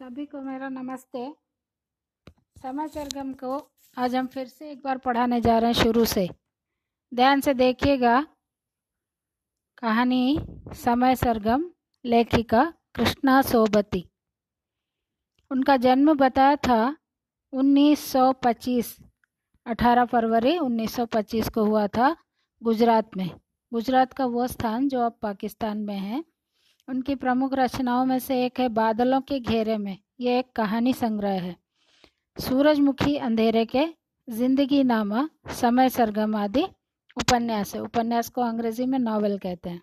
सभी को मेरा नमस्ते। समय सरगम को आज हम फिर से एक बार पढ़ाने जा रहे हैं शुरू से। ध्यान से देखिएगा। कहानी समय सरगम, लेखिका कृष्णा सोबती। उनका जन्म बताया था 1925 18 फरवरी 1925 को हुआ था गुजरात में। गुजरात का वो स्थान जो अब पाकिस्तान में है उनकी प्रमुख रचनाओं में से एक है बादलों के घेरे में। यह एक कहानी संग्रह है। सूरजमुखी अंधेरे के, ज़िंदगी नामा, समय सरगम आदि उपन्यास है। उपन्यास को अंग्रेज़ी में नावल कहते हैं।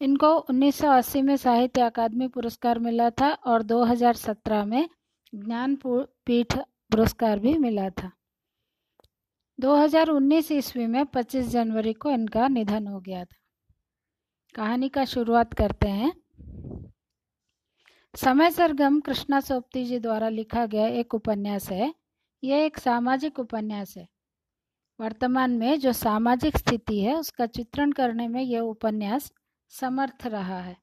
इनको 1980 में साहित्य अकादमी पुरस्कार मिला था और 2017 में ज्ञान पीठ पुरस्कार भी मिला था। 2019 ईस्वी में 25 जनवरी को इनका निधन हो गया था। कहानी का शुरुआत करते हैं। समय सरगम कृष्णा सोप्ती जी द्वारा लिखा गया एक उपन्यास है। यह एक सामाजिक उपन्यास है। वर्तमान में जो सामाजिक स्थिति है, उसका चित्रण करने में यह उपन्यास समर्थ रहा है।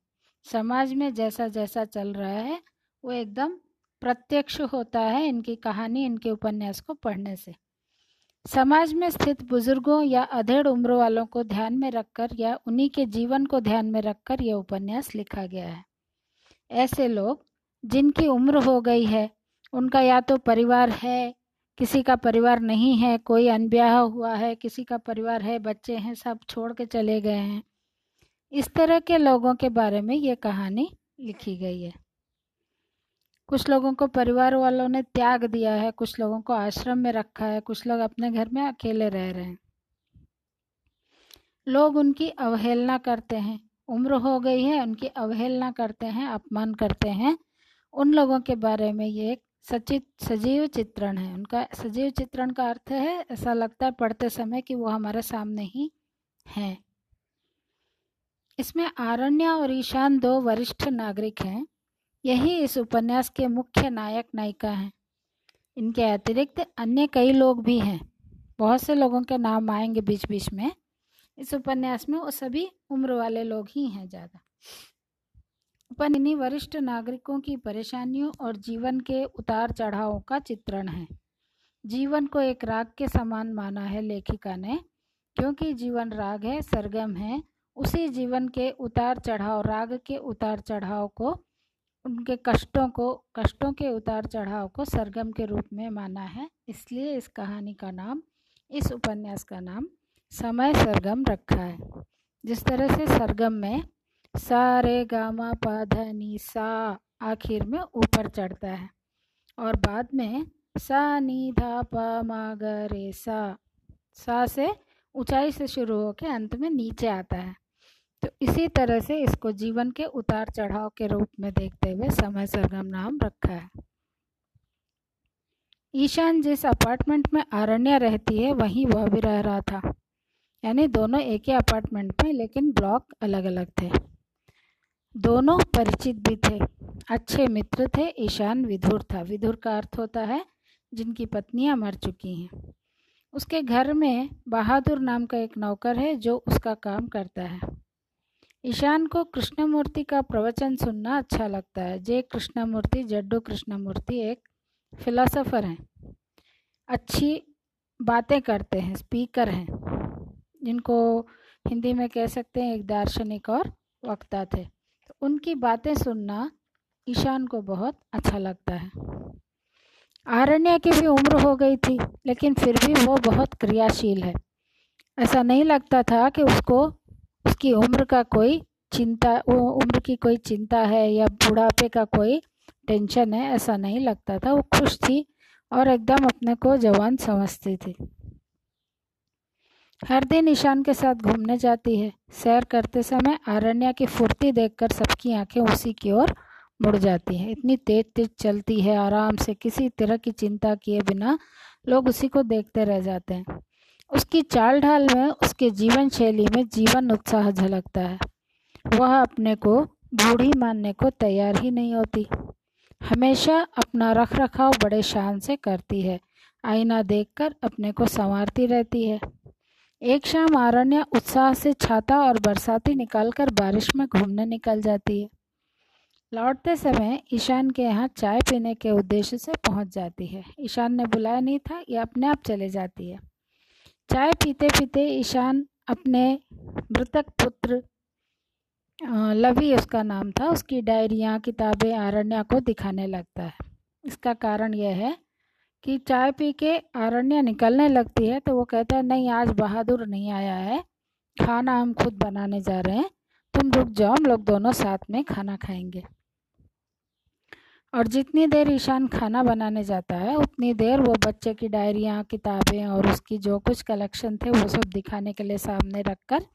समाज में जैसा जैसा चल रहा है, वो एकदम प्रत्यक्ष होता है इनकी कहानी, इनके उपन्यास को पढ़ने से। समाज में स्थित बुज़ुर्गों या अधेड़ उम्र वालों को ध्यान में रखकर या उन्हीं के जीवन को ध्यान में रखकर यह उपन्यास लिखा गया है। ऐसे लोग, जिनकी उम्र हो गई है, उनका या तो परिवार है, किसी का परिवार नहीं है, कोई अनब्याह हुआ है, किसी का परिवार है, बच्चे हैं, सब छोड़ के चले गए हैं। इस तरह के लोगों के बारे में ये कहानी लिखी गई है। कुछ लोगों को परिवार वालों ने त्याग दिया है, कुछ लोगों को आश्रम में रखा है, कुछ लोग अपने घर में अकेले रह रहे हैं। लोग उनकी अवहेलना करते हैं। उम्र हो गई है, उनकी अवहेलना करते हैं, अपमान करते हैं। उन लोगों के बारे में ये एक सचित, सजीव चित्रण है। उनका सजीव चित्रण का अर्थ है, ऐसा लगता है पढ़ते समय कि वो हमारे सामने ही हैं। इसमें आरण्य और ईशान दो वरिष्ठ नागरिक हैं। यही इस उपन्यास के मुख्य नायक नायिका हैं। इनके अतिरिक्त अन्य कई लोग भी हैं। बहुत से लोगों के नाम आएँगे बीच बीच में। इस उपन्यास में वो सभी उम्र वाले लोग ही हैं ज़्यादा। उपन्यास वरिष्ठ नागरिकों की परेशानियों और जीवन के उतार चढ़ावों का चित्रण है। जीवन को एक राग के समान माना है लेखिका ने, क्योंकि जीवन राग है, सरगम है, उसी जीवन के उतार चढ़ाव, राग के उतार चढ़ाव को उनके कष्टों को, कष्टों के उतार चढ़ाव को सरगम के रूप में माना है। इसलिए इस कहानी का नाम, इस उपन्यास का नाम, समय सरगम रखा है। जिस तरह से सरगम में, सा रे गामा पा नी सा आखिर में ऊपर चढ़ता है और बाद में, सा नी धा पा मा ग सा सा से ऊंचाई से शुरू होकर अंत में नीचे आता है। तो इसी तरह से इसको जीवन के उतार चढ़ाव के रूप में देखते हुए समय सरगम नाम रखा है। ईशान जिस अपार्टमेंट में आरण्य रहती है, वहीं वह भी रह रहा था। यानी दोनों एक ही अपार्टमेंट में, लेकिन ब्लॉक अलग अलग थे। दोनों परिचित भी थे। अच्छे मित्र थे। ईशान विधुर था। विधुर का अर्थ होता है, जिनकी पत्नियाँ मर चुकी हैं। उसके घर में बहादुर नाम का एक नौकर है, जो उसका काम करता है। ईशान को कृष्णमूर्ति का प्रवचन सुनना अच्छा लगता है। जे कृष्णमूर्ति, जड्डू कृष्णमूर्ति एक फिलासफ़र हैं। अच्छी बातें करते हैं स्पीकर हैं। जिनको हिंदी में कह सकते हैं, एक दार्शनिक और वक्ता थे। तो उनकी बातें सुनना ईशान को बहुत अच्छा लगता है। आरण्य की भी उम्र हो गई थी, लेकिन फिर भी वो बहुत क्रियाशील है। ऐसा नहीं लगता था कि उसको उसकी उम्र का कोई चिंता उम्र की कोई चिंता है या बुढ़ापे का कोई टेंशन है, ऐसा नहीं लगता था। वो खुश थी और एकदम अपने को जवान समझती थी। हर दिन ईशान के साथ घूमने जाती है। सैर करते समय आरण्या की फुर्ती देखकर सबकी आँखें उसी की ओर मुड़ जाती हैं। इतनी तेज तेज चलती है, आराम से किसी तरह की चिंता किए बिना लोग उसी को देखते रह जाते हैं। उसकी चाल ढाल में, उसके जीवन शैली में जीवन उत्साह झलकता है। वह अपने को बूढ़ी मानने को तैयार ही नहीं होती। हमेशा अपना रख रखाव बड़े शान से करती है। आईना देखकर अपने को संवारती रहती है। एक शाम आरण्य उत्साह से छाता और बरसाती निकालकर बारिश में घूमने निकल जाती है। लौटते समय ईशान के यहाँ चाय पीने के उद्देश्य से पहुँच जाती है। ईशान ने बुलाया, नहीं था यह अपने आप चले जाती है। चाय पीते पीते ईशान अपने मृतक पुत्र लवी उसका नाम था, उसकी डायरियाँ, किताबें, आरण्या को दिखाने लगता है। इसका कारण यह है कि चाय पी के आरण्य निकलने लगती है तो वो कहता है, नहीं, आज बहादुर नहीं आया है, खाना हम खुद बनाने जा रहे हैं, तुम रुक जाओ, हम लोग दोनों साथ में खाना खाएँगे। और जितनी देर ईशान खाना बनाने जाता है, उतनी देर वो बच्चे की डायरियाँ, किताबें और उसकी जो कुछ कलेक्शन थे, वो सब दिखाने के लिए सामने रख कर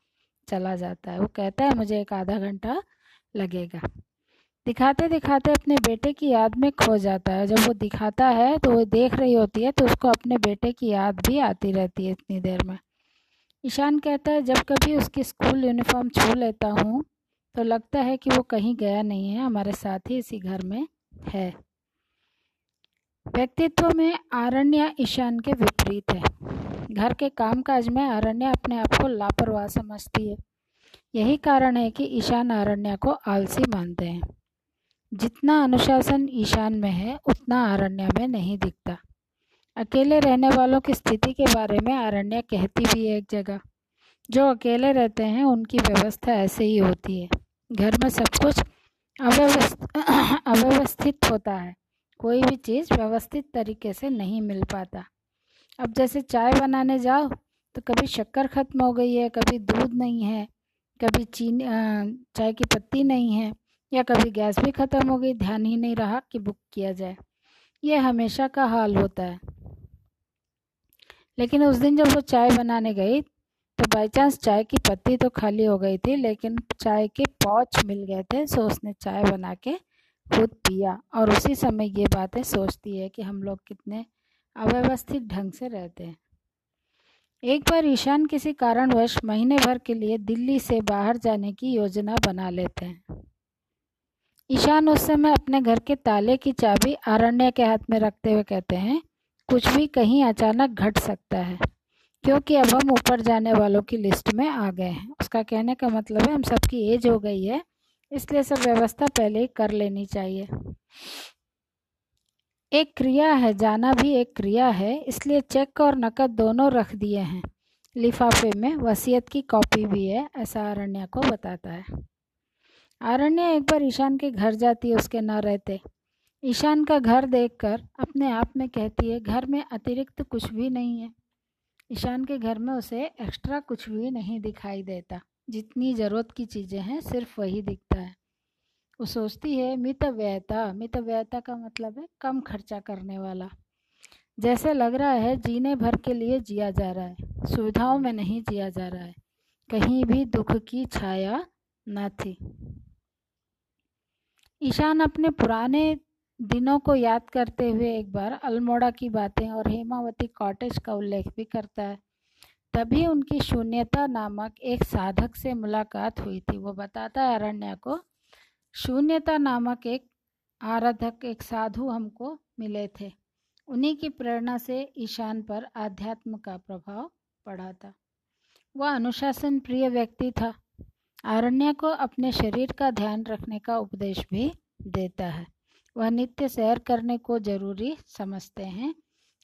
चला जाता है। वो कहता है, मुझे एक आधा घंटा लगेगा। दिखाते दिखाते अपने बेटे की याद में खो जाता है। जब वो दिखाता है तो वो देख रही होती है तो उसको अपने बेटे की याद भी आती रहती है इतनी देर में। ईशान कहता है, जब कभी उसकी स्कूल यूनिफॉर्म छू लेता हूँ तो लगता है कि वो कहीं गया नहीं है, हमारे साथ ही इसी घर में है। व्यक्तित्व में आरण्य ईशान के विपरीत है। घर के कामकाज में आरण्य अपने आप को लापरवाह समझती है। यही कारण है कि ईशान आरण्य को आलसी मानते हैं। जितना अनुशासन ईशान में है, उतना आरण्य में नहीं दिखता। अकेले रहने वालों की स्थिति के बारे में आरण्य कहती भी है एक जगह। जो अकेले रहते हैं, उनकी व्यवस्था ऐसे ही होती है। घर में सब कुछ अव्यवस्थित अव्यवस्थित होता है। कोई भी चीज़ व्यवस्थित तरीके से नहीं मिल पाता। अब जैसे चाय बनाने जाओ तो कभी शक्कर ख़त्म हो गई है, कभी दूध नहीं है, कभी चीनी चाय की पत्ती नहीं है, या कभी गैस भी ख़त्म हो गई, ध्यान ही नहीं रहा कि बुक किया जाए। ये हमेशा का हाल होता है। लेकिन उस दिन जब वो चाय बनाने गई तो बाई चांस चाय की पत्ती तो खाली हो गई थी, लेकिन चाय के पौच मिल गए थे सो उसने चाय बना के खुद पिया। और उसी समय ये बातें सोचती है कि हम लोग कितने अव्यवस्थित ढंग से रहते हैं। एक बार ईशान किसी कारणवश महीने भर के लिए दिल्ली से बाहर जाने की योजना बना लेते हैं। ईशान उस समय अपने घर के ताले की चाबी आरण्य के हाथ में रखते हुए कहते हैं, कुछ भी कहीं अचानक घट सकता है। क्योंकि अब हम ऊपर जाने वालों की लिस्ट में आ गए हैं। उसका कहने का मतलब है, हम सबकी एज हो गई है, इसलिए सब व्यवस्था पहले ही कर लेनी चाहिए। एक क्रिया है, जाना भी एक क्रिया है, इसलिए चेक और नकद दोनों रख दिए हैं। लिफाफे में वसीयत की कॉपी भी है, ऐसा आरण्य को बताता है। आरण्य एक बार ईशान के घर जाती है, उसके न रहते। ईशान का घर देखकर अपने आप में कहती है, घर में अतिरिक्त कुछ भी नहीं है। ईशान के घर में उसे एक्स्ट्रा कुछ भी नहीं दिखाई देता। जितनी ज़रूरत की चीज़ें हैं, सिर्फ़ वही दिखता है। वो सोचती है, मितव्ययता मितव्ययता का मतलब है कम खर्चा करने वाला। जैसे लग रहा है, जीने भर के लिए जिया जा रहा है। सुविधाओं में नहीं जिया जा रहा है। कहीं भी दुख की छाया न थी। ईशान अपने पुराने दिनों को याद करते हुए एक बार अल्मोड़ा की बातें और हेमावती कॉटेज का उल्लेख भी करता है। तभी उनकी शून्यता नामक एक साधक से मुलाकात हुई थी। वो बताता है, अरण्य को, शून्यता नामक एक आराधक, एक साधु हमको मिले थे। उन्हीं की प्रेरणा से ईशान पर आध्यात्म का प्रभाव पड़ा था। वह अनुशासन प्रिय व्यक्ति था। आरण्य को अपने शरीर का ध्यान रखने का उपदेश भी देता है। वह नित्य सैर करने को ज़रूरी समझते हैं।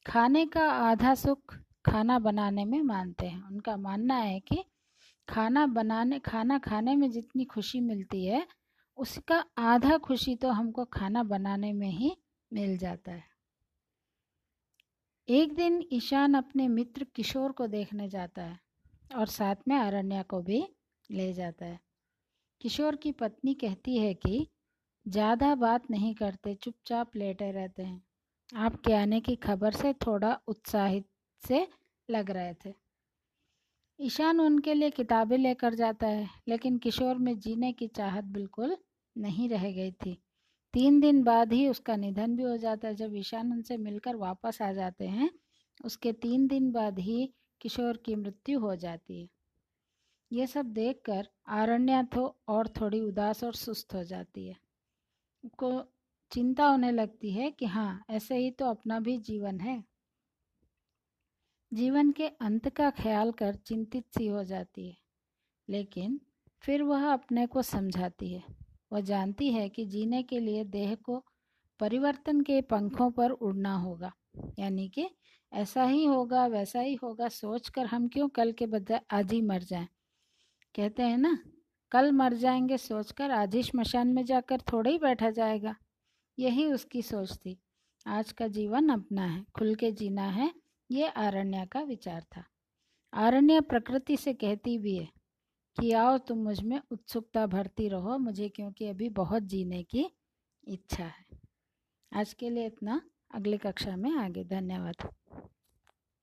खाने का आधा सुख खाना बनाने में मानते हैं। उनका मानना है कि खाना बनाने, खाना खाने में जितनी खुशी मिलती है, उसका आधा खुशी तो हमको खाना बनाने में ही मिल जाता है। एक दिन ईशान अपने मित्र किशोर को देखने जाता है और साथ में अरण्या को भी ले जाता है। किशोर की पत्नी कहती है कि ज़्यादा बात नहीं करते, चुपचाप लेटे रहते हैं। आपके आने की खबर से थोड़ा उत्साहित से लग रहे थे। ईशान उनके लिए किताबें लेकर जाता है, लेकिन किशोर में जीने की चाहत बिल्कुल नहीं रह गई थी। तीन दिन बाद ही उसका निधन भी हो जाता है। जब ईशान उनसे मिलकर वापस आ जाते हैं, उसके तीन दिन बाद ही किशोर की मृत्यु हो जाती है। ये सब देखकर आरण्या तो और थोड़ी उदास और सुस्त हो जाती है। को चिंता होने लगती है कि हाँ ऐसे ही तो अपना भी जीवन है। जीवन के अंत का ख्याल कर चिंतित सी हो जाती है, लेकिन फिर वह अपने को समझाती है। वह जानती है कि जीने के लिए देह को परिवर्तन के पंखों पर उड़ना होगा, यानी कि ऐसा ही होगा, वैसा ही होगा, सोचकर हम क्यों कल के बजाय आज ही मर जाएँ? कहते हैं ना कल मर जाएँगे सोचकर आज ही श्मशान में जाकर थोड़ा ही बैठा जाएगा। यही उसकी सोच थी। आज का जीवन अपना है, खुल के जीना है, ये आरण्य का विचार था। आरण्य प्रकृति से कहती भी है कि आओ तुम मुझमें उत्सुकता भरती रहो, मुझे क्योंकि अभी बहुत जीने की इच्छा है। आज के लिए इतना, अगली कक्षा में आगे, धन्यवाद।